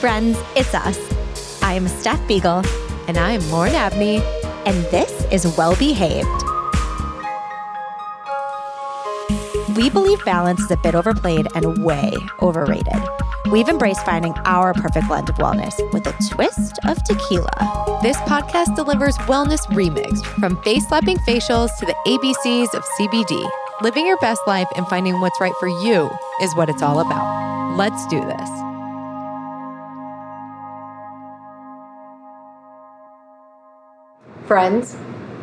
friends, it's us. I am Steph Beagle. And I am Lauren Abney. And this is Well Behaved. We believe balance is a bit overplayed and way overrated. We've embraced finding our perfect blend of wellness with a twist of tequila. This podcast delivers wellness remixed from face slapping facials to the ABCs of CBD. Living your best life and finding what's right for you is what it's all about. Let's do this. Friends,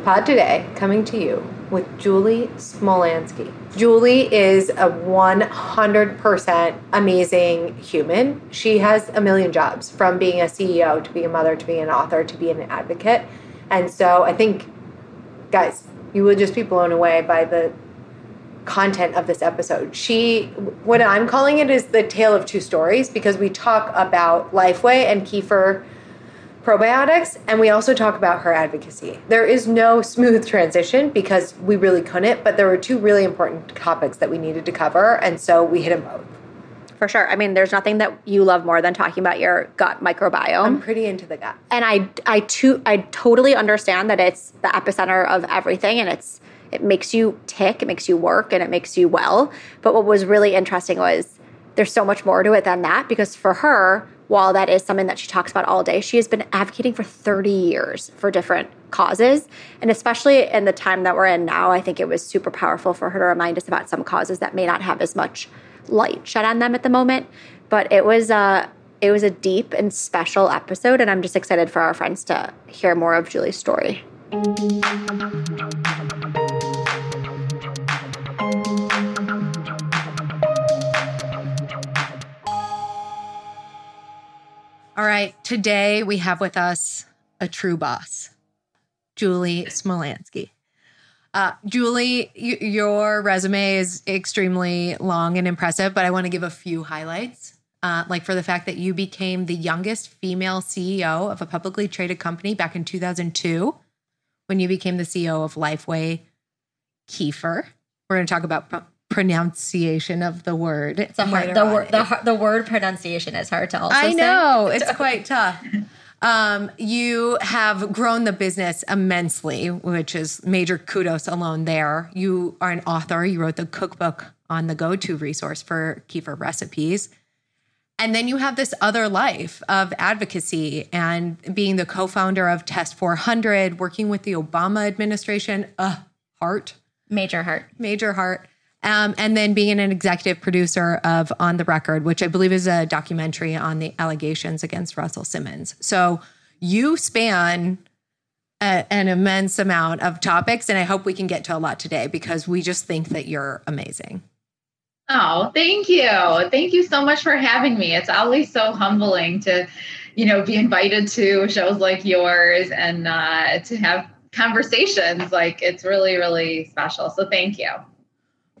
Pod Today coming to you with Julie Smolansky. Julie is a 100% amazing human. She has a million jobs from being a CEO to being a mother to being an author to being an advocate. And so I think, guys, you will just be blown away by the content of this episode. She, what I'm calling it is the tale of two stories because we talk about Lifeway and Kefir probiotics and we also talk about her advocacy. There is no smooth transition because we really couldn't, but there were two really important topics that we needed to cover and so we hit them both. For sure. I mean, there's nothing that you love more than talking about your gut microbiome. I'm pretty into the gut. And I I too I totally understand that it's the epicenter of everything and it's it makes you tick, it makes you work, and it makes you well. But what was really interesting was there's so much more to it than that because for her, while that is something that she talks about all day, she has been advocating for 30 years for different causes. And especially in the time that we're in now, I think it was super powerful for her to remind us about some causes that may not have as much light shed on them at the moment. But it was a it was a deep and special episode, and I'm just excited for our friends to hear more of Julie's story. All right, today we have with us a true boss, Julie Smolansky. Uh, Julie, y- your resume is extremely long and impressive, but I want to give a few highlights. Uh, like for the fact that you became the youngest female CEO of a publicly traded company back in 2002 when you became the CEO of Lifeway Kefir. We're going to talk about pronunciation of the word. It's a hard the word the, the word pronunciation is hard to also I know, it's quite tough. Um, you have grown the business immensely, which is major kudos alone there. You are an author. You wrote the cookbook on the go-to resource for kefir recipes. And then you have this other life of advocacy and being the co-founder of Test 400, working with the Obama administration. Uh, heart. Major heart. Major heart. Um, and then being an executive producer of On the Record, which I believe is a documentary on the allegations against Russell Simmons. So you span a, an immense amount of topics, and I hope we can get to a lot today because we just think that you're amazing. Oh, thank you. Thank you so much for having me. It's always so humbling to, you know, be invited to shows like yours and uh, to have conversations. Like it's really, really special. So thank you.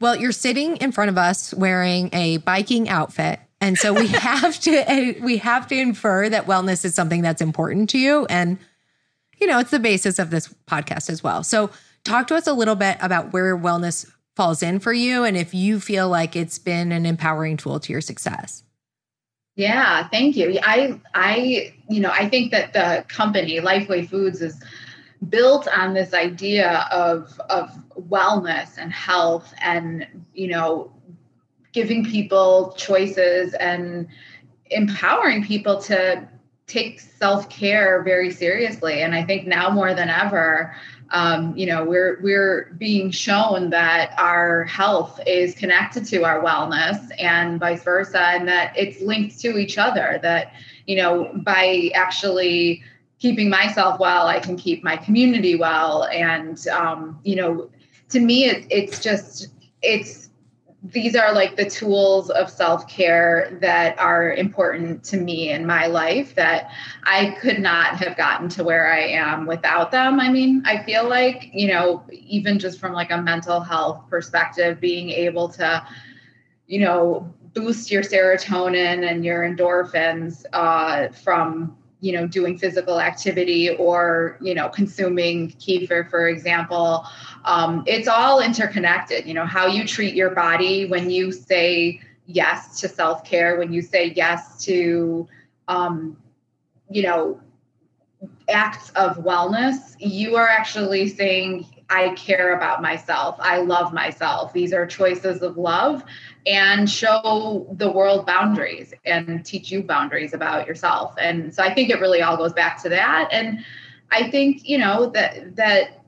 Well, you're sitting in front of us wearing a biking outfit. And so we have to uh, we have to infer that wellness is something that's important to you and you know, it's the basis of this podcast as well. So talk to us a little bit about where wellness falls in for you and if you feel like it's been an empowering tool to your success. Yeah, thank you. I I you know, I think that the company Lifeway Foods is built on this idea of of wellness and health and you know giving people choices and empowering people to take self-care very seriously. And i think now more than ever um, you know we're we're being shown that our health is connected to our wellness and vice versa and that it's linked to each other that you know by actually keeping myself well, I can keep my community well. And, um, you know, to me, it, it's just, it's, these are like the tools of self care that are important to me in my life that I could not have gotten to where I am without them. I mean, I feel like, you know, even just from like a mental health perspective, being able to, you know, boost your serotonin and your endorphins uh, from you know doing physical activity or you know consuming kefir for example um, it's all interconnected. You know how you treat your body when you say yes to self-care when you say yes to um, you know, acts of wellness, you are actually saying, I care about myself. I love myself. These are choices of love and show the world boundaries and teach you boundaries about yourself. And so I think it really all goes back to that. And I think, you know, that that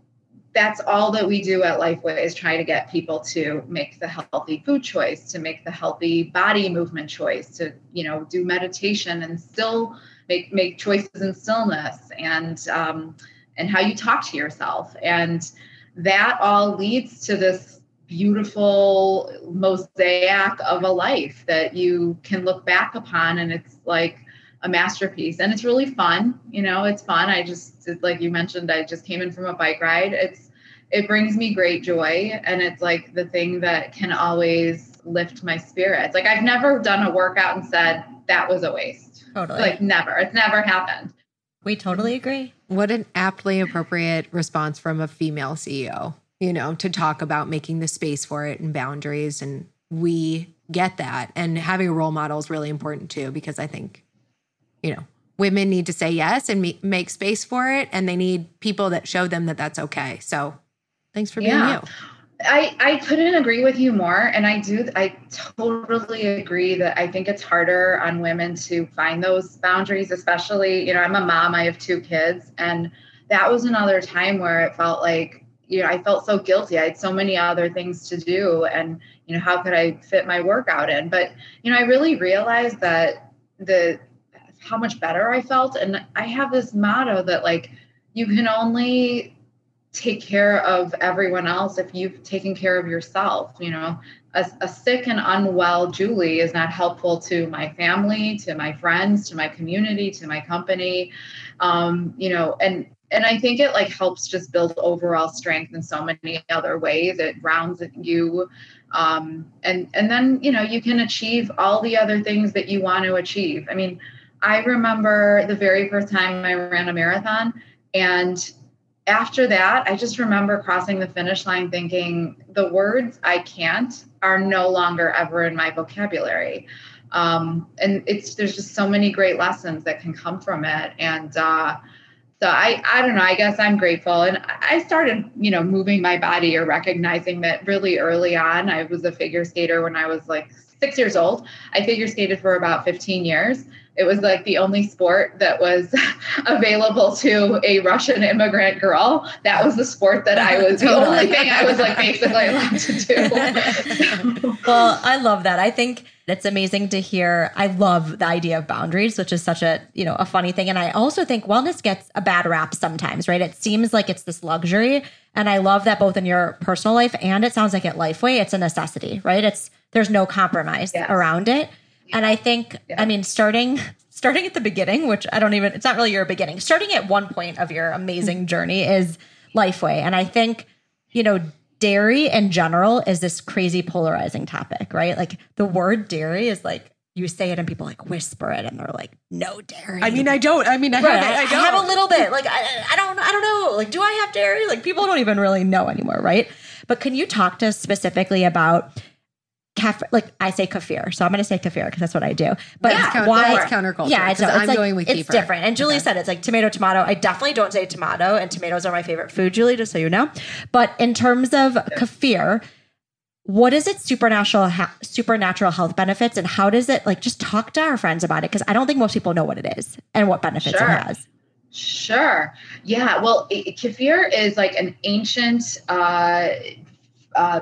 that's all that we do at Lifeway is try to get people to make the healthy food choice, to make the healthy body movement choice, to, you know, do meditation and still make make choices in stillness and um, and how you talk to yourself. And that all leads to this beautiful mosaic of a life that you can look back upon and it's like a masterpiece. And it's really fun you know it's fun. I just like you mentioned i just came in from a bike ride. It's it brings me great joy and it's like the thing that can always lift my spirits. Like i've never done a workout and said that was a waste. Totally. Like never. It's never happened we totally agree what an aptly appropriate response from a female ceo you know to talk about making the space for it and boundaries and we get that and having a role model is really important too because i think you know, women need to say yes and me- make space for it. And they need people that show them that that's okay. So thanks for being yeah. you. I, I couldn't agree with you more. And I do, I totally agree that I think it's harder on women to find those boundaries, especially, you know, I'm a mom, I have two kids. And that was another time where it felt like, you know, I felt so guilty. I had so many other things to do. And, you know, how could I fit my workout in? But, you know, I really realized that the how much better I felt. And I have this motto that like you can only take care of everyone else if you've taken care of yourself. You know, a, a, sick and unwell Julie is not helpful to my family, to my friends, to my community, to my company. Um, you know, and and I think it like helps just build overall strength in so many other ways. It rounds you. Um, and and then you know you can achieve all the other things that you want to achieve. I mean, I remember the very first time I ran a marathon. And after that, I just remember crossing the finish line thinking the words I can't are no longer ever in my vocabulary. Um, and it's there's just so many great lessons that can come from it. And uh, so I, I don't know, I guess I'm grateful. And I started, you know, moving my body or recognizing that really early on. I was a figure skater when I was like six years old. I figure skated for about 15 years it was like the only sport that was available to a Russian immigrant girl. That was the sport that I was the only thing I was like basically allowed to do. well, I love that. I think it's amazing to hear. I love the idea of boundaries, which is such a, you know, a funny thing. And I also think wellness gets a bad rap sometimes, right? It seems like it's this luxury. And I love that both in your personal life and it sounds like at Lifeway, it's a necessity, right? It's there's no compromise yes. around it. And I think, yeah. I mean, starting starting at the beginning, which I don't even, it's not really your beginning. Starting at one point of your amazing journey is Lifeway. And I think, you know, dairy in general is this crazy polarizing topic, right? Like the word dairy is like, you say it and people like whisper it and they're like, no dairy. I mean, I don't. I mean, I, right. I, I, I have a little bit. Like, I, I don't, I don't know. Like, do I have dairy? Like, people don't even really know anymore, right? But can you talk to us specifically about Kef- like I say kafir, so I'm going to say kafir because that's what I do. But yeah, why? It's counterculture. Yeah, it's, I'm like, going with it's different. And Julie okay. said it's like tomato, tomato. I definitely don't say tomato, and tomatoes are my favorite food, Julie, just so you know. But in terms of kefir, what is its supernatural ha- supernatural health benefits, and how does it like? Just talk to our friends about it because I don't think most people know what it is and what benefits sure. it has. Sure. Yeah. Well, kefir is like an ancient. Uh, uh,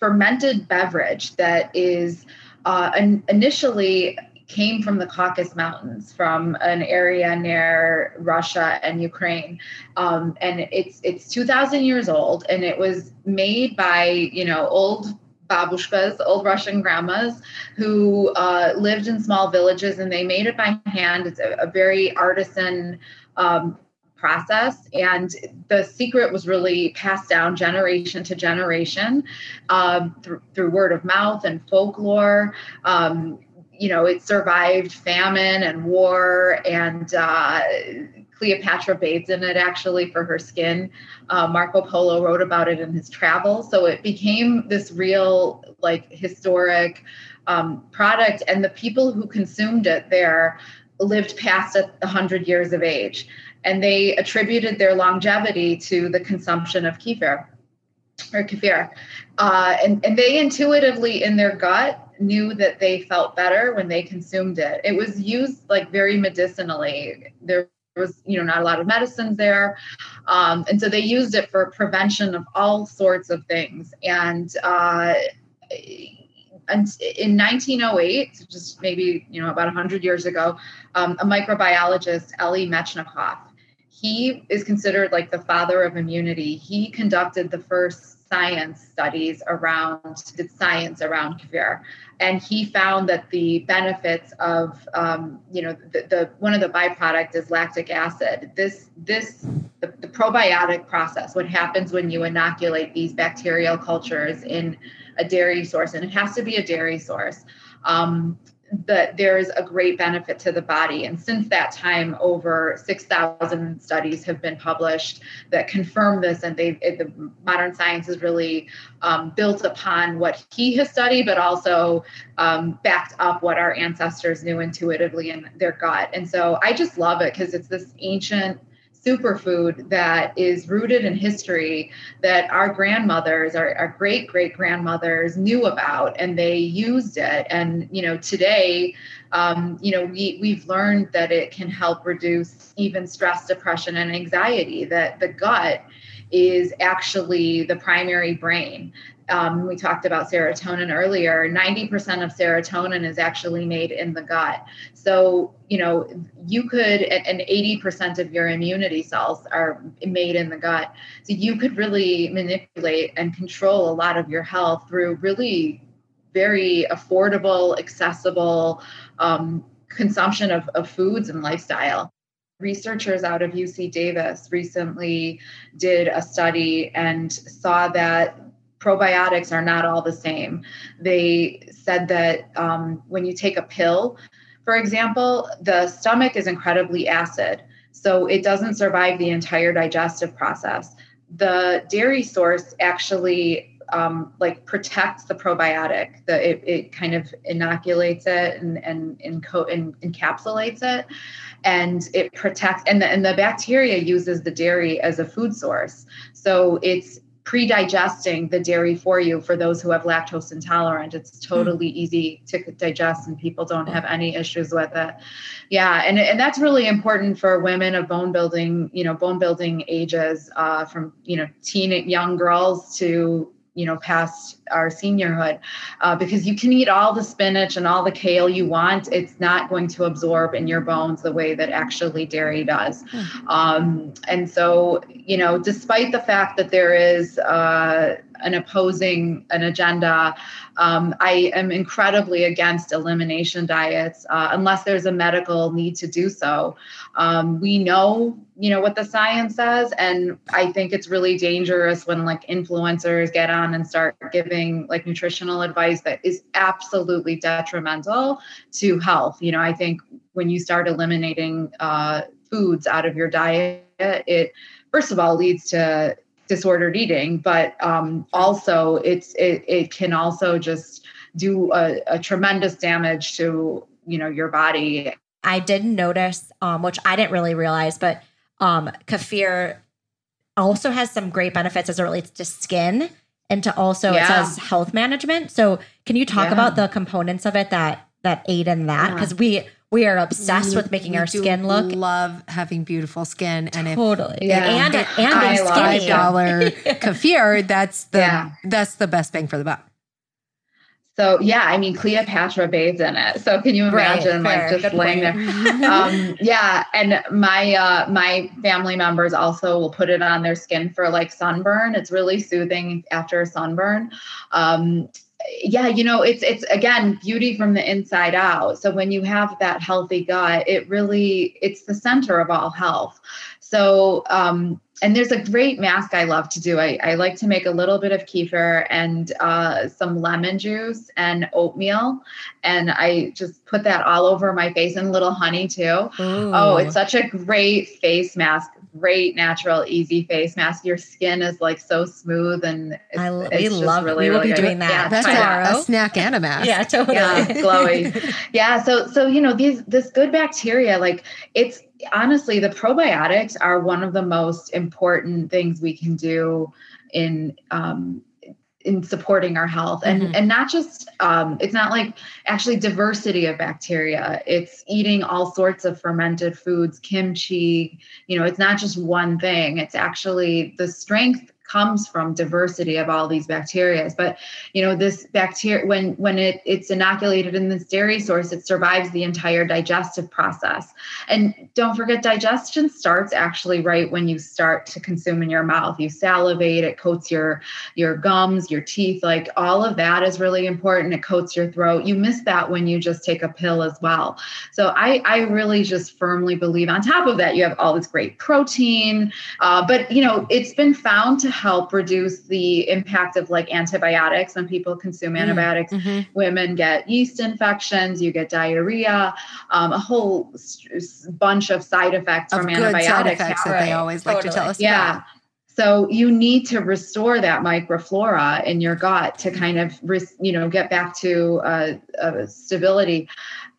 fermented beverage that is uh, initially came from the Caucasus Mountains, from an area near Russia and Ukraine, um, and it's it's two thousand years old, and it was made by you know old babushkas, old Russian grandmas, who uh, lived in small villages, and they made it by hand. It's a, a very artisan. Um, process. And the secret was really passed down generation to generation um, through, through word of mouth and folklore. Um, you know, it survived famine and war, and uh, Cleopatra bathed in it actually for her skin. Uh, Marco Polo wrote about it in his travels. So it became this real, like, historic um, product. And the people who consumed it there lived past a 100 years of age. And they attributed their longevity to the consumption of kefir or kefir. Uh, and, and they intuitively, in their gut, knew that they felt better when they consumed it. It was used like very medicinally. There was, you know, not a lot of medicines there. Um, and so they used it for prevention of all sorts of things. And uh, in 1908, just maybe you know about 100 years ago, um, a microbiologist, Elie Metchnikoff, he is considered like the father of immunity. He conducted the first science studies around the science around kefir, and he found that the benefits of um, you know the, the, one of the byproduct is lactic acid. This this the, the probiotic process. What happens when you inoculate these bacterial cultures in a dairy source, and it has to be a dairy source. Um, that there is a great benefit to the body. And since that time, over 6,000 studies have been published that confirm this. And they, the modern science is really um, built upon what he has studied, but also um, backed up what our ancestors knew intuitively in their gut. And so I just love it because it's this ancient superfood that is rooted in history that our grandmothers our, our great great grandmothers knew about and they used it. And you know today um, you know we, we've learned that it can help reduce even stress depression and anxiety that the gut is actually the primary brain um, we talked about serotonin earlier 90% of serotonin is actually made in the gut. So you know you could and 80% of your immunity cells are made in the gut. So you could really manipulate and control a lot of your health through really very affordable accessible um, consumption of, of foods and lifestyle. Researchers out of uc davis recently did a study and saw that probiotics are not all the same. They said that um, when you take a pill, for example, the stomach is incredibly acid, so it doesn't survive the entire digestive process. The dairy source actually um, like protects the probiotic. The it, it kind of inoculates it and and, and, and encapsulates it, and it protects. And the and the bacteria uses the dairy as a food source, so it's pre-digesting the dairy for you for those who have lactose intolerant. It's hmm. totally easy to digest and people don't have any issues with it. Yeah and, and that's really important for women of bone building you know bone building ages uh, from you know teen young girls to you know past our seniorhood uh, because you can eat all the spinach and all the kale you want it's not going to absorb in your bones the way that actually dairy does hmm. um, and so you know despite the fact that there is uh, an opposing an agenda. Um, I am incredibly against elimination diets uh, unless there's a medical need to do so. Um, we know, you know, what the science says, and I think it's really dangerous when like influencers get on and start giving like nutritional advice that is absolutely detrimental to health. You know, I think when you start eliminating uh, foods out of your diet, it first of all leads to disordered eating, but um, also it's it, it can also just do a, a tremendous damage to you know your body. I did notice, um, which I didn't really realize, but um, kefir also has some great benefits as it relates to skin and to also yeah. it says health management. So can you talk yeah. about the components of it that that aid in that? Because yeah. we we are obsessed we, with making our skin look. Love having beautiful skin, and totally, if, yeah. and and being skinny. Five dollar kefir. That's the yeah. that's the best bang for the buck. So yeah, I mean Cleopatra bathed in it. So can you imagine right, like just Good laying point. there? um, yeah, and my uh, my family members also will put it on their skin for like sunburn. It's really soothing after a sunburn. Um, yeah you know it's it's again beauty from the inside out so when you have that healthy gut it really it's the center of all health so um and there's a great mask I love to do. I, I like to make a little bit of kefir and uh, some lemon juice and oatmeal. And I just put that all over my face and a little honey too. Ooh. Oh, it's such a great face mask. Great natural easy face mask. Your skin is like so smooth and it's, I lo- it's we just love- really, we will really be good. doing that. Yeah, That's try a, a snack and a mask. Yeah, totally. Yeah, glowy. Yeah, so so you know these this good bacteria like it's honestly the probiotics are one of the most important things we can do in um in supporting our health. And Mhm. and not just um it's not like actually diversity of bacteria. It's eating all sorts of fermented foods kimchi you know it's not just one thing. It's actually the strength comes from diversity of all these bacteria. But you know this bacteria when when it it's inoculated in this dairy source it survives the entire digestive process. And don't forget digestion starts actually right when you start to consume in your mouth. You salivate it coats your your gums your teeth like all of that is really important. It coats your throat. You miss that when you just take a pill as well. So i i really just firmly believe on top of that you have all this great protein uh, but you know it's been found to help reduce the impact of like antibiotics when people consume Mm. antibiotics Mhm. women get yeast infections you get diarrhea um, a whole s- s- bunch of side effects Of from antibiotics side effects that they always like to tell us yeah about. so you need to restore that microflora in your gut to kind of you know get back to uh, uh, stability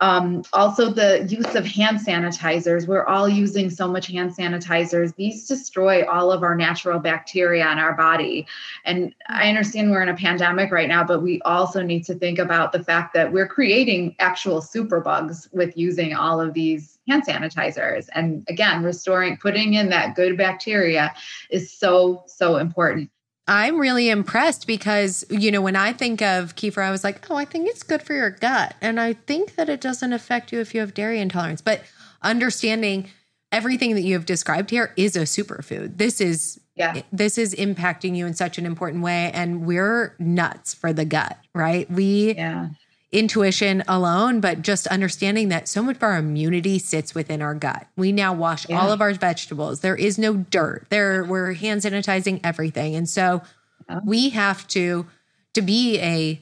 um, also the use of hand sanitizers. We're all using so much hand sanitizers. These destroy all of our natural bacteria in our body. And i understand we're in a pandemic right now but we also need to think about the fact that we're creating actual superbugs with using all of these hand sanitizers. And again restoring putting in that good bacteria is so so important I'm really impressed because, you know, when I think of kefir, I was like, oh, I think it's good for your gut. And I think that it doesn't affect you if you have dairy intolerance. But understanding everything that you have described here is a superfood. This is yeah this is impacting you in such an important way and we're nuts for the gut, right? We yeah intuition alone, but just understanding that so much of our immunity sits within our gut. We now wash Yeah. all of our vegetables. There is no dirt. There we're hand sanitizing everything. And so Yeah. we have to to be a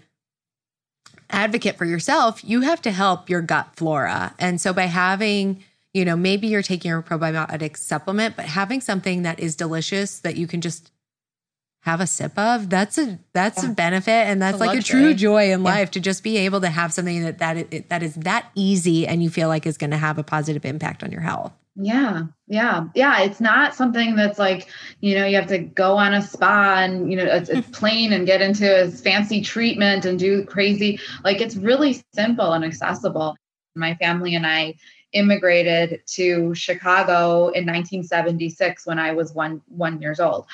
advocate for yourself, you have to help your gut flora. And so by having you know, maybe you're taking a probiotic supplement, but having something that is delicious that you can just have a sip of, that's a that's Yeah. a benefit and that's a like a true joy in Yeah. life to just be able to have something that that is, that is that easy and you feel like is going to have a positive impact on your health. Yeah, yeah, yeah. It's not something that's like, you know, you have to go on a spa and, you know, it's, it's plain and get into a fancy treatment and do crazy. Like it's really simple and accessible. My family and I immigrated to Chicago in 1976 when I was one one years old.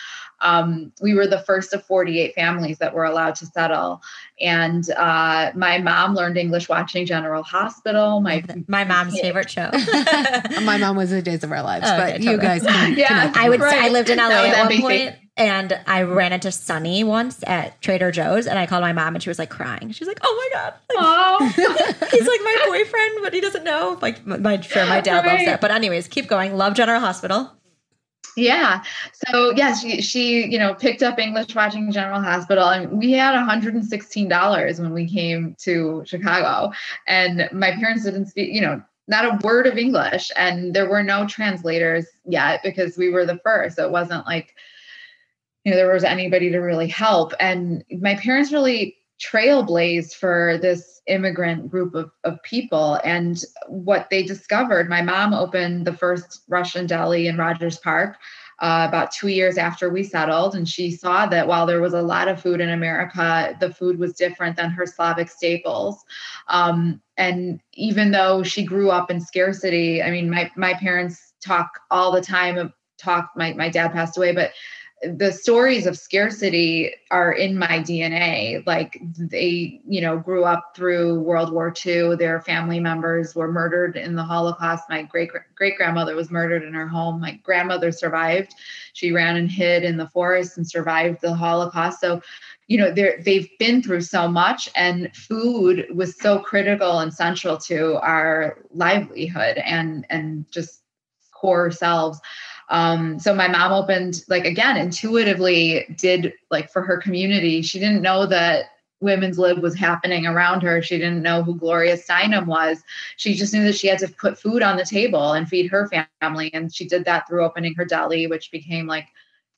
Um, we were the first of 48 families that were allowed to settle, and uh, my mom learned English watching General Hospital. My My mom's favorite show. My mom was the days of our lives, Oh, but okay, you totally. guys can Yeah. connect. I would say I lived in LA at one NBC. point and I ran into Sonny once at Trader Joe's and I called my mom and she was like crying. She was like, "Oh my god." Like, oh, He's like my boyfriend, but he doesn't know. Like, my, my sure, my dad loves that. But anyways, keep going. Love General Hospital. Yeah. So yeah, she she you know picked up English watching General Hospital, and we had $116 when we came to Chicago, and my parents didn't speak you know not a word of English, and there were no translators yet because we were the first. It wasn't like you know there was anybody to really help, and my parents really trailblazed for this immigrant group of, of people. And what they discovered my mom opened the first russian deli in rogers park uh, about two years after we settled. And she saw that while there was a lot of food in america the food was different than her slavic staples. Um, and even though she grew up in scarcity i mean my, my parents talk all the time talk my, my dad passed away but the stories of scarcity are in my DNA. Like they, you know, grew up through World War II. Their family members were murdered in the Holocaust. My great great grandmother was murdered in her home. My grandmother survived. She ran and hid in the forest and survived the Holocaust. So, you know, they've been through so much, and food was so critical and central to our livelihood and and just core selves um so my mom opened like again intuitively did like for her community she didn't know that women's lib was happening around her. She didn't know who Gloria Steinem was. She just knew that she had to put food on the table and feed her family. And she did that through opening her deli, which became like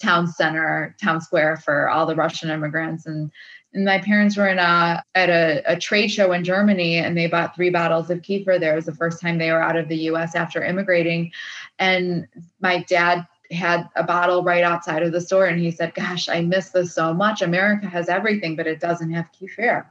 town center, town square for all the Russian immigrants. And, and my parents were in a at a, a trade show in Germany and they bought three bottles of kefir. There was the first time they were out of the US after immigrating. And my dad had a bottle right outside of the store and he said, Gosh, I miss this so much. America has everything, but it doesn't have kefir.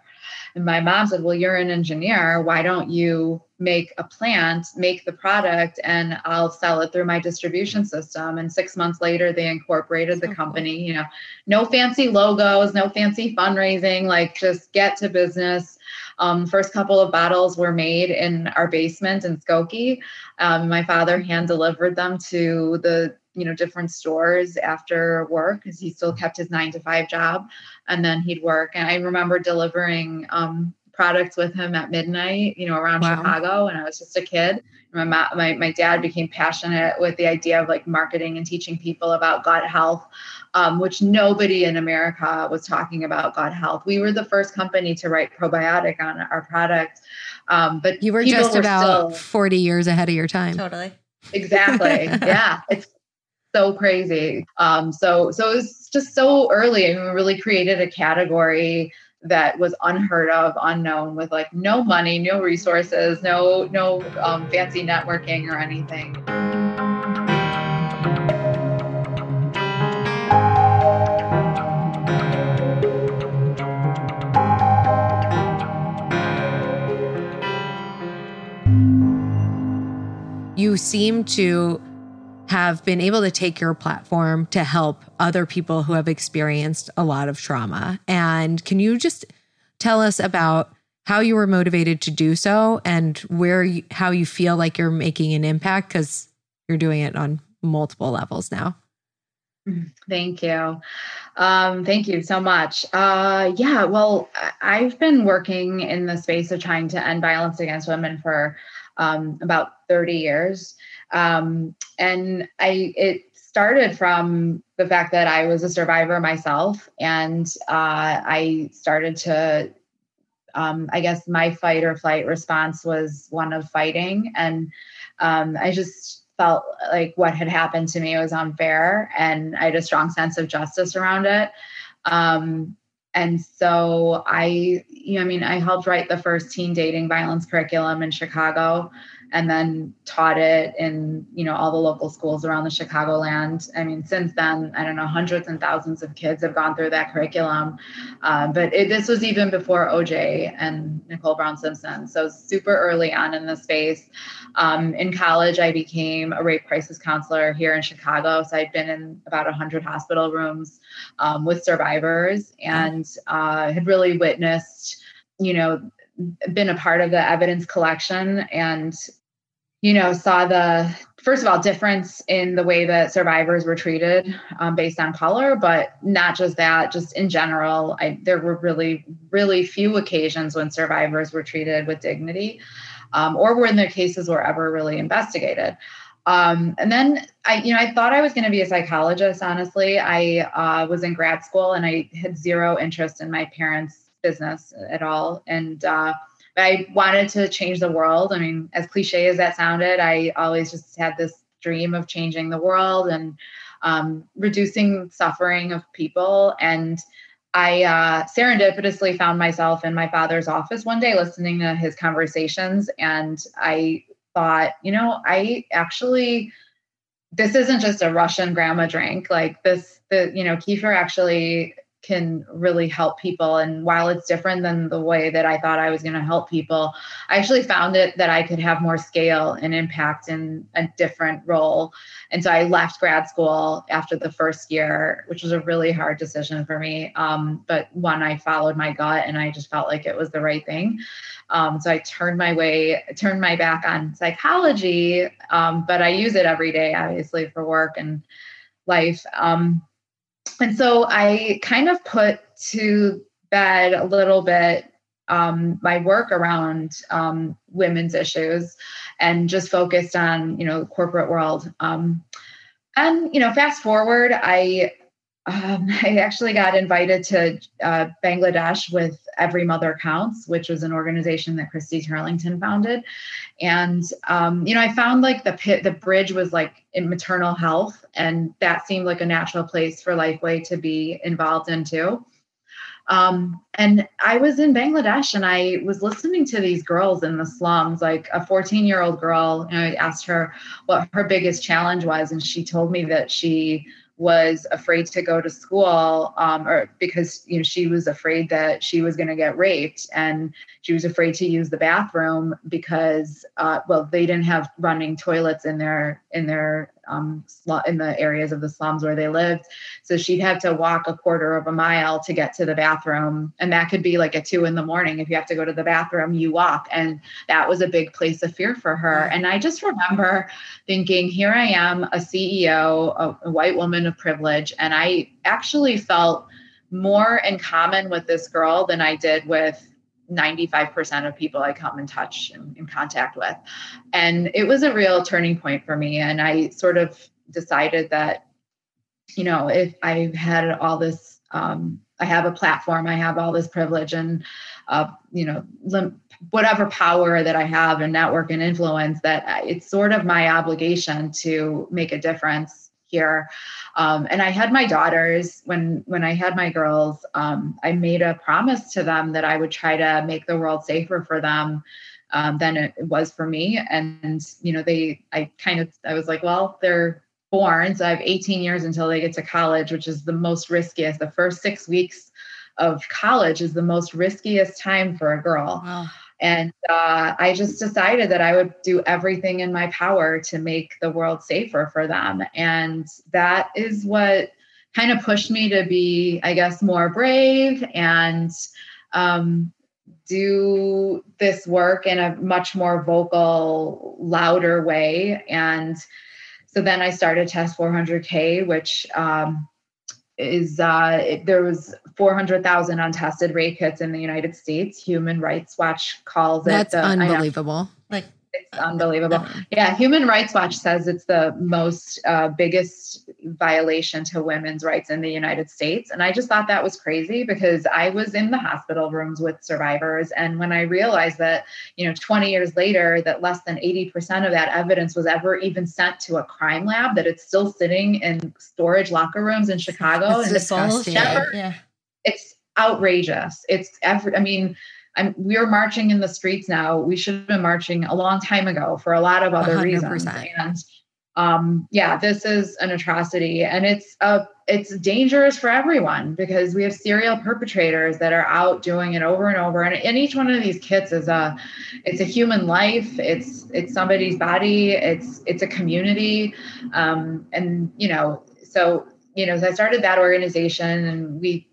And my mom said, Well, you're an engineer. Why don't you make a plant, make the product, and I'll sell it through my distribution system? And six months later, they incorporated the company. You know, no fancy logos, no fancy fundraising, like just get to business. Um, first couple of bottles were made in our basement in Skokie. Um, my father hand delivered them to the you know different stores after work because he still kept his nine to five job and then he'd work and i remember delivering um, products with him at midnight you know around wow. chicago when i was just a kid. My, my, my dad became passionate with the idea of like marketing and teaching people about gut health um, which nobody in america was talking about gut health. We were the first company to write probiotic on our product um, but you were just were about still, 40 years ahead of your time. Totally. Exactly. Yeah. It's so crazy. Um, so so it was just so early, and we really created a category that was unheard of, unknown, with like no money, no resources, no no um, fancy networking or anything. You seem to have been able to take your platform to help other people who have experienced a lot of trauma. And can you just tell us about how you were motivated to do so and where you, how you feel like you're making an impact because you're doing it on multiple levels now? Thank you. Um, thank you so much. Uh, yeah, well, I've been working in the space of trying to end violence against women for um, about 30 years. Um, and I it started from the fact that I was a survivor myself, and uh, I started to. Um, I guess my fight or flight response was one of fighting, and um, I just felt like what had happened to me was unfair, and I had a strong sense of justice around it. Um, and so I, you know, I mean, I helped write the first teen dating violence curriculum in Chicago and then taught it in you know all the local schools around the chicagoland. I mean since then i don't know hundreds and thousands of kids have gone through that curriculum. Uh, but it, this was even before oj and nicole brown simpson. So super early on in the space. Um, in college i became a rape crisis counselor here in chicago. So i'd been in about 100 hospital rooms um, with survivors and uh, had really witnessed you know been a part of the evidence collection and you know saw the first of all difference in the way that survivors were treated um, based on color but not just that just in general I, there were really really few occasions when survivors were treated with dignity um, or when their cases were ever really investigated um, and then I, you know, I thought I was going to be a psychologist. Honestly, I uh, was in grad school and I had zero interest in my parents' business at all. And uh, I wanted to change the world. I mean, as cliche as that sounded, I always just had this dream of changing the world and um, reducing suffering of people. And I uh, serendipitously found myself in my father's office one day listening to his conversations. And I thought, you know, I actually, this isn't just a Russian grandma drink. Like this, the, you know, kefir actually can really help people. And while it's different than the way that I thought I was going to help people, I actually found it that I could have more scale and impact in a different role. And so I left grad school after the first year, which was a really hard decision for me. Um, but one, I followed my gut and I just felt like it was the right thing. Um, so I turned my way, turned my back on psychology, um, but I use it every day, obviously, for work and life. Um, and so I kind of put to bed a little bit um, my work around um, women's issues and just focused on you know the corporate world. Um, and you know fast forward i um, i actually got invited to uh, bangladesh with Every Mother Counts, which was an organization that Christy Turlington founded. And um, you know, I found like the pit, the bridge was like in maternal health, and that seemed like a natural place for Lifeway to be involved in too. Um, and I was in Bangladesh and I was listening to these girls in the slums, like a 14 year old girl. And I asked her what her biggest challenge was. And she told me that she was afraid to go to school um, or because you know she was afraid that she was going to get raped and she was afraid to use the bathroom because uh, well they didn't have running toilets in their in their um, in the areas of the slums where they lived. So she'd have to walk a quarter of a mile to get to the bathroom. And that could be like at two in the morning. If you have to go to the bathroom, you walk. And that was a big place of fear for her. And I just remember thinking, here I am, a CEO, a, a white woman of privilege. And I actually felt more in common with this girl than I did with 95% of people I come in touch and in contact with. And it was a real turning point for me. And I sort of decided that, you know, if I had all this, um, I have a platform, I have all this privilege and, uh, you know, lim- whatever power that I have and network and influence, that it's sort of my obligation to make a difference here. Um, and I had my daughters when when I had my girls. Um, I made a promise to them that I would try to make the world safer for them um, than it was for me. And you know, they I kind of I was like, well, they're born, so I have 18 years until they get to college, which is the most riskiest. The first six weeks of college is the most riskiest time for a girl. Wow. And uh, I just decided that I would do everything in my power to make the world safer for them. And that is what kind of pushed me to be, I guess, more brave and um, do this work in a much more vocal, louder way. And so then I started Test 400K, which um, is uh, it, there was 400,000 untested rape kits in the United States. Human Rights Watch calls That's it. That's unbelievable. Like it's unbelievable. Yeah, Human Rights Watch says it's the most uh, biggest violation to women's rights in the United States, and I just thought that was crazy because I was in the hospital rooms with survivors, and when I realized that, you know, 20 years later, that less than 80% of that evidence was ever even sent to a crime lab, that it's still sitting in storage locker rooms in Chicago, it's and disgusting. it's never, yeah. it's outrageous. It's every, I mean I'm, we're marching in the streets now. We should have been marching a long time ago for a lot of other 100%. reasons. And um, yeah, this is an atrocity, and it's a it's dangerous for everyone because we have serial perpetrators that are out doing it over and over. And, and each one of these kits is a it's a human life. It's it's somebody's body. It's it's a community, um, and you know so you know so I started that organization, and we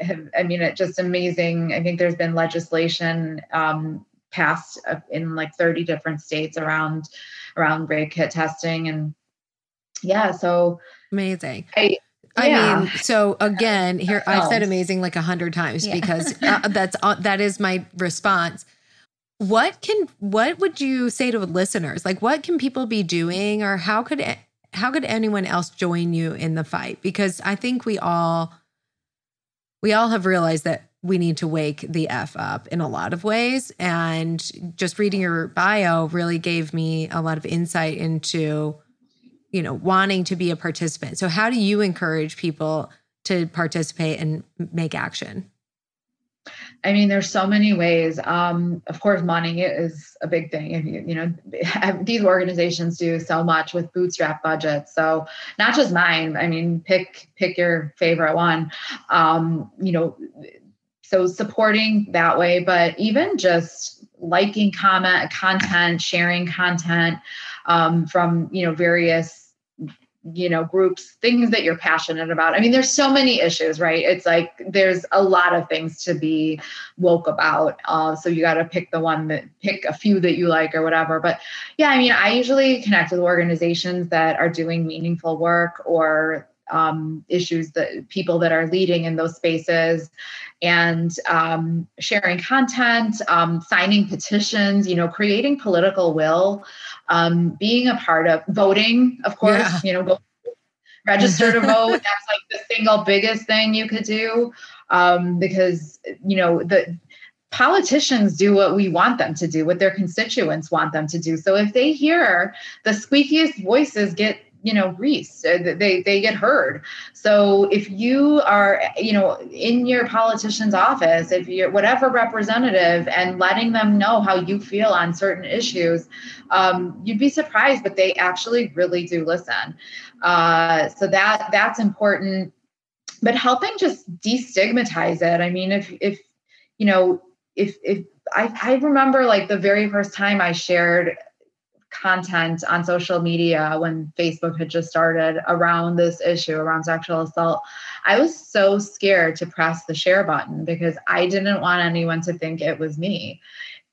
have, I mean, it's just amazing. I think there's been legislation um, passed uh, in like 30 different states around around rape kit testing, and yeah, so amazing. I, yeah. Mean, so again, here I've said amazing like a hundred times yeah. because uh, that's uh, that is my response. What can what would you say to listeners? Like, what can people be doing, or how could how could anyone else join you in the fight? Because I think we all we all have realized that we need to wake the F up in a lot of ways. And just reading your bio really gave me a lot of insight into, you know, wanting to be a participant. So, how do you encourage people to participate and make action? I mean, there's so many ways. Um, of course, money is a big thing. If you, you know, these organizations do so much with bootstrap budgets. So not just mine. I mean, pick pick your favorite one. Um, you know, so supporting that way, but even just liking comment content, sharing content um, from you know various you know groups things that you're passionate about. I mean there's so many issues right? It's like there's a lot of things to be woke about. Uh, so you got to pick the one that pick a few that you like or whatever. But yeah i mean i usually connect with organizations that are doing meaningful work or um, issues that people that are leading in those spaces and um, sharing content um, signing petitions you know creating political will um, being a part of voting, of course, yeah. you know, go register to vote. That's like the single biggest thing you could do. um, because you know the politicians do what we want them to do, what their constituents want them to do. So if they hear the squeakiest voices get you know greased uh, they they get heard. So if you are you know in your politician's office if you're whatever representative and letting them know how you feel on certain issues um, you'd be surprised but they actually really do listen. Uh, so that that's important. But helping just destigmatize it i mean if if you know if if I, I remember like the very first time I shared content on social media when Facebook had just started around this issue around sexual assault, I was so scared to press the share button because I didn't want anyone to think it was me.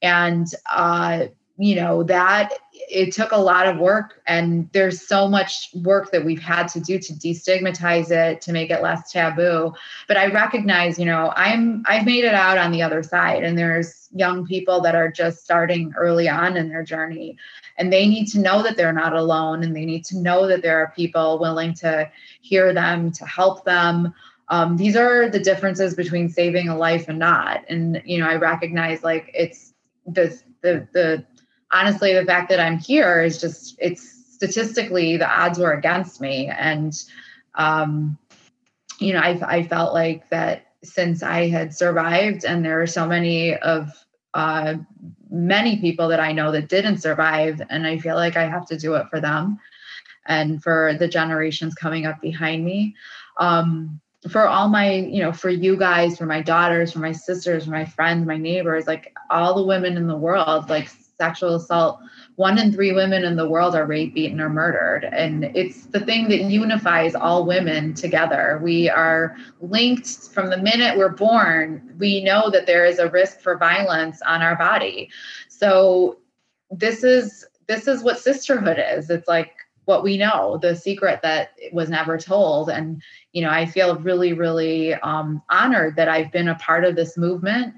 And, uh, you know, that it took a lot of work, and there's so much work that we've had to do to destigmatize it, to make it less taboo. But I recognize, you know, I'm I've made it out on the other side, and there's young people that are just starting early on in their journey and they need to know that they're not alone and they need to know that there are people willing to hear them to help them um, these are the differences between saving a life and not and you know i recognize like it's the the the honestly the fact that i'm here is just it's statistically the odds were against me and um you know i i felt like that since i had survived and there are so many of uh, many people that I know that didn't survive. And I feel like I have to do it for them and for the generations coming up behind me. Um, for all my, you know, for you guys, for my daughters, for my sisters, for my friends, my neighbors, like all the women in the world, like sexual assault one in three women in the world are raped, beaten, or murdered. And it's the thing that unifies all women together. We are linked from the minute we're born. We know that there is a risk for violence on our body. So this is this is what sisterhood is. It's like what we know, the secret that was never told. And you know, I feel really, really um, honored that I've been a part of this movement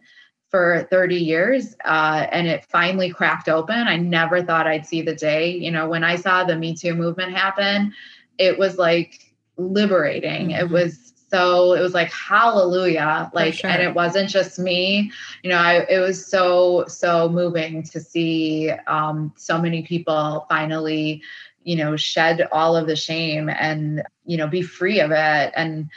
for 30 years uh, and it finally cracked open. I never thought I'd see the day. You know, when I saw the Me Too movement happen, it was like liberating. Mm-hmm. It was so, it was like hallelujah. Like, sure. and it wasn't just me. You know, I, it was so, so moving to see um, so many people finally, you know, shed all of the shame and, you know, be free of it. And,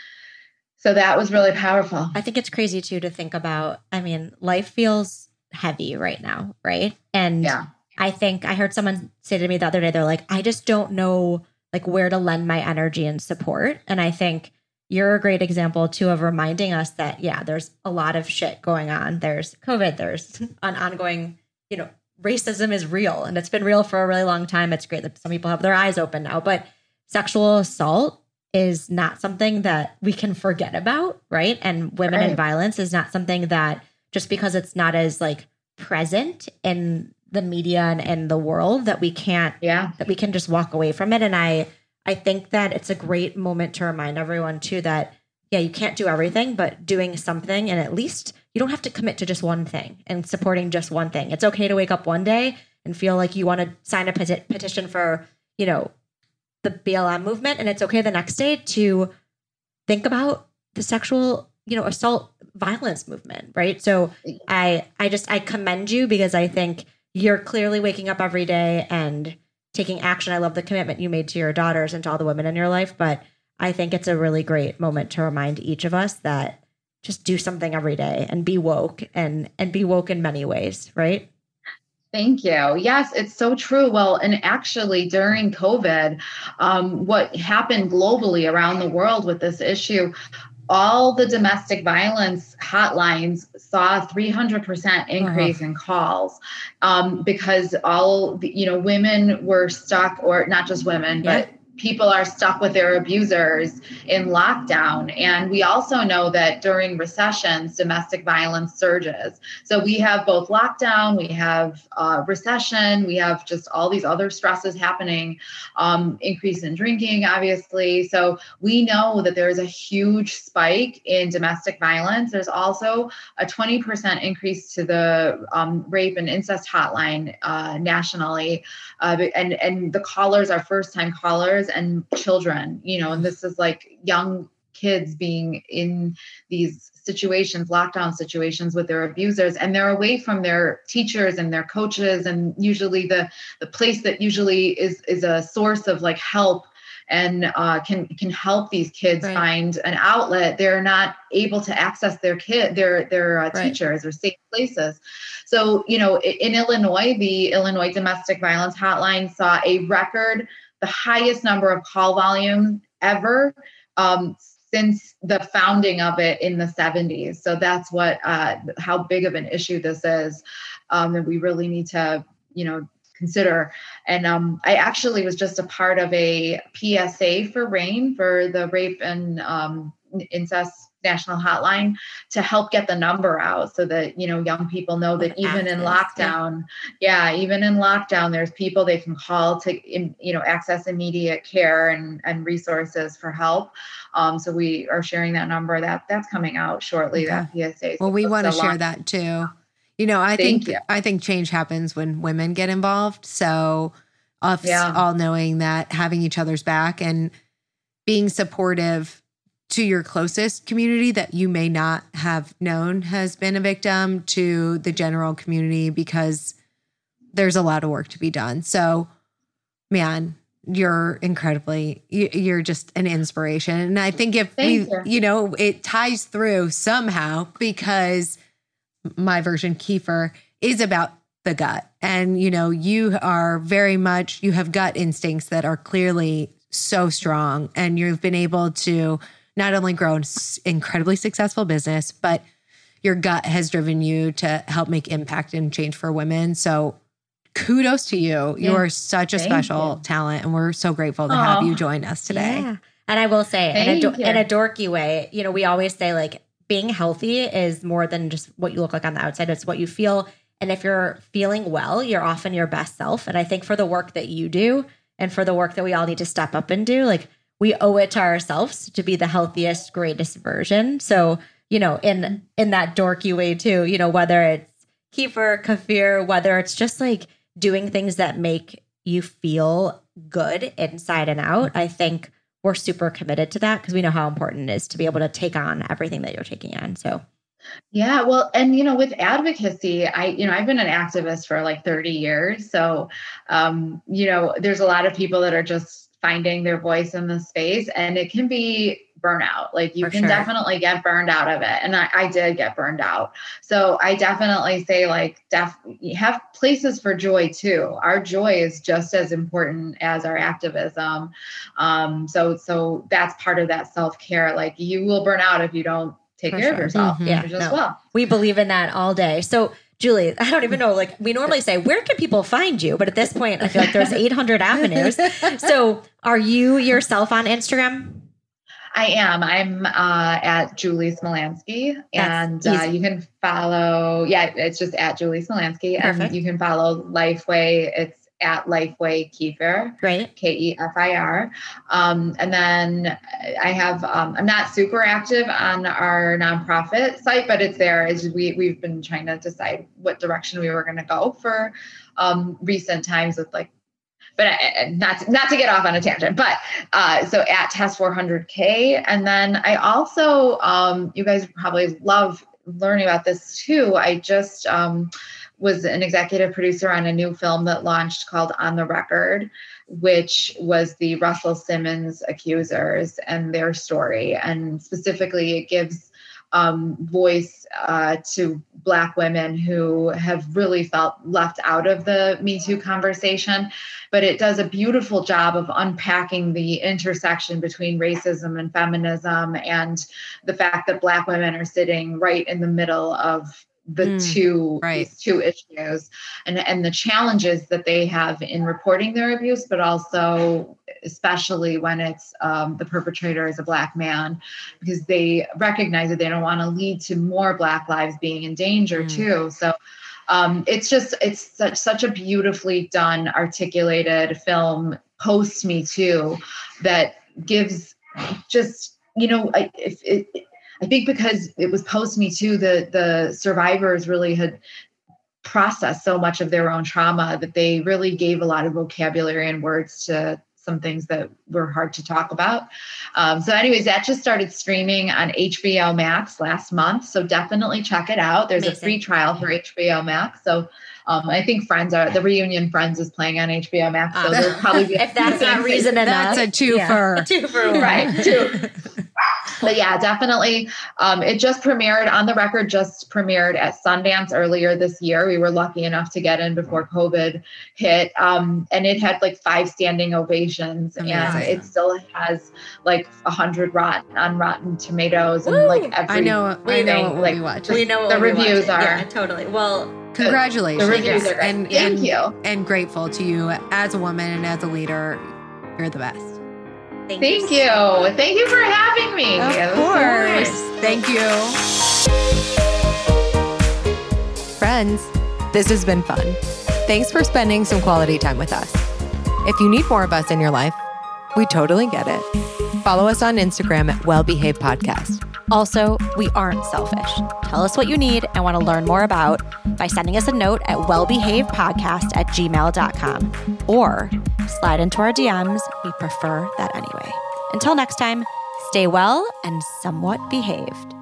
so that was really powerful. I think it's crazy too to think about. I mean, life feels heavy right now, right? And yeah. I think I heard someone say to me the other day, they're like, I just don't know like where to lend my energy and support. And I think you're a great example too of reminding us that yeah, there's a lot of shit going on. There's COVID, there's an ongoing, you know, racism is real and it's been real for a really long time. It's great that some people have their eyes open now, but sexual assault is not something that we can forget about, right? And women right. in violence is not something that just because it's not as like present in the media and in the world that we can't yeah that we can just walk away from it and i i think that it's a great moment to remind everyone too that yeah you can't do everything but doing something and at least you don't have to commit to just one thing and supporting just one thing it's okay to wake up one day and feel like you want to sign a peti- petition for you know the BLM movement, and it's okay the next day to think about the sexual, you know, assault violence movement, right? So I I just I commend you because I think you're clearly waking up every day and taking action. I love the commitment you made to your daughters and to all the women in your life, but I think it's a really great moment to remind each of us that just do something every day and be woke and and be woke in many ways, right? Thank you. Yes, it's so true. Well, and actually, during COVID, um, what happened globally around the world with this issue, all the domestic violence hotlines saw 300% increase uh-huh. in calls um, because all you know women were stuck or not just women but people are stuck with their abusers in lockdown. And we also know that during recessions, domestic violence surges. So we have both lockdown, we have uh, recession, we have just all these other stresses happening, um, increase in drinking, obviously. So we know that there's a huge spike in domestic violence. There's also a 20% increase to the um, rape and incest hotline uh, nationally. Uh, and, and the callers are first time callers and children, you know, and this is like young kids being in these situations lockdown situations with their abusers and they're away from their teachers and their coaches and usually the the place that usually is is a source of like help and uh, can can help these kids right. find an outlet. They're not able to access their kid their their uh, right. teachers or safe places. So you know, in, in Illinois, the Illinois Domestic Violence Hotline saw a record, the highest number of call volume ever. Um, since the founding of it in the 70s. So that's what uh, how big of an issue this is, um, and we really need to you know consider. And um, I actually was just a part of a PSA for RAINN for the rape and um, incest national hotline to help get the number out so that you know young people know that even access, in lockdown yeah. yeah. even in lockdown there's people they can call to you know access immediate care and and resources for help um, so we are sharing that number that that's coming out shortly okay. that psa well we want to share that too you know, I Thank think you. I think change happens when women get involved. So us yeah. all knowing that having each other's back and being supportive to your closest community that you may not have known has been a victim to the general community because there's a lot of work to be done. So, man, you're incredibly you're just an inspiration and i think if Thank we you. you know it ties through somehow because my version Kefir is about the gut. And, you know, you are very much, you have gut instincts that are clearly so strong. And you've been able to not only grown an incredibly successful business, but your gut has driven you to help make impact and change for women. So kudos to you. Yeah. You are such a Thank special you. talent. And we're so grateful to have you join us today. Yeah. And I will say, in a, in a dorky way, you know, we always say, like, being healthy is more than just what you look like on the outside, it's what you feel. And if you're feeling well, you're often your best self. And I think for the work that you do and for the work that we all need to step up and do, like we owe it to ourselves to be the healthiest, greatest version. So, you know, in in that dorky way too, you know, whether it's kefir, kefir, whether it's just like doing things that make you feel good inside and out, I think we're super committed to that because we know how important it is to be able to take on everything that you're taking on. So yeah, well, and you know, with advocacy, I, you know, I've been an activist for like 30 years. So, um, you know, there's a lot of people that are just finding their voice in the space and it can be burnout. Like you For can sure. definitely get burned out of it. And I, I, did get burned out. So I definitely say like def have places for joy too. Our joy is just as important as our activism. Um, so so that's part of that self-care. Like you will burn out if you don't take For care sure. of yourself. Mm-hmm. Yeah. No. well. We believe in that all day. So Julie, I don't even know. Like, we normally say, where can people find you? But at this point, I feel like there's 800 avenues. So, are you yourself on Instagram? I am. I'm uh, at Julie Smolyansky, and uh, you can follow. Yeah, it's just at Julie Smolyansky, Perfect. and you can follow Lifeway. It's at Lifeway Kefir, right? K E F I R. Um, and then I have. Um, I'm not super active on our nonprofit site, but it's there. As we we've been trying to decide what direction we were going to go for um, recent times with like but not not to get off on a tangent. But uh, so at Test 400K, and then I also um, you guys probably love learning about this too. I just um, was an executive producer on a new film that launched called On the Record, which was the Russell Simmons accusers and their story, and specifically it gives um, voice uh, to Black women who have really felt left out of the Me Too conversation. But it does a beautiful job of unpacking the intersection between racism and feminism and the fact that Black women are sitting right in the middle of the mm, two right. two issues and and the challenges that they have in reporting their abuse but also especially when it's um, the perpetrator is a black man because they recognize that they don't want to lead to more black lives being in danger mm. too so um, it's just it's such, such a beautifully done articulated film post me too that gives just you know if it, I think because it was post Me Too, the the survivors really had processed so much of their own trauma that they really gave a lot of vocabulary and words to some things that were hard to talk about. Um, so, anyways, that just started streaming on HBO Max last month. So definitely check it out. There's Amazing. a free trial for HBO Max. So um, I think Friends are the reunion Friends is playing on HBO Max. So Ah. there'll probably be If that's not reason enough, That's a twofer. Yeah. Twofer. right too but yeah definitely um, it just premiered on the record just premiered at sundance earlier this year we were lucky enough to get in before covid hit um, and it had like five standing ovations and it still has like a hundred rotten on rotten tomatoes and like every I know. we know what like, be watching. We know what The reviews are- Yeah, totally. Well, Congratulations. the reviews are great. and, thank and, you and grateful to you as a woman and as a leader. You're the best. Thank, thank so you thank you for having me Of It was so course. Thank you. Friends, this has been fun. Thanks for spending some quality time with us. If you need more of us in your life, we totally get it. Follow us on Instagram at Well Behaved Podcast. Also, we aren't selfish. Tell us what you need and want to learn more about by sending us a note at wellbehavedpodcast at gmail.com or slide into our DMs. We prefer that anyway. Until next time, stay well and somewhat behaved.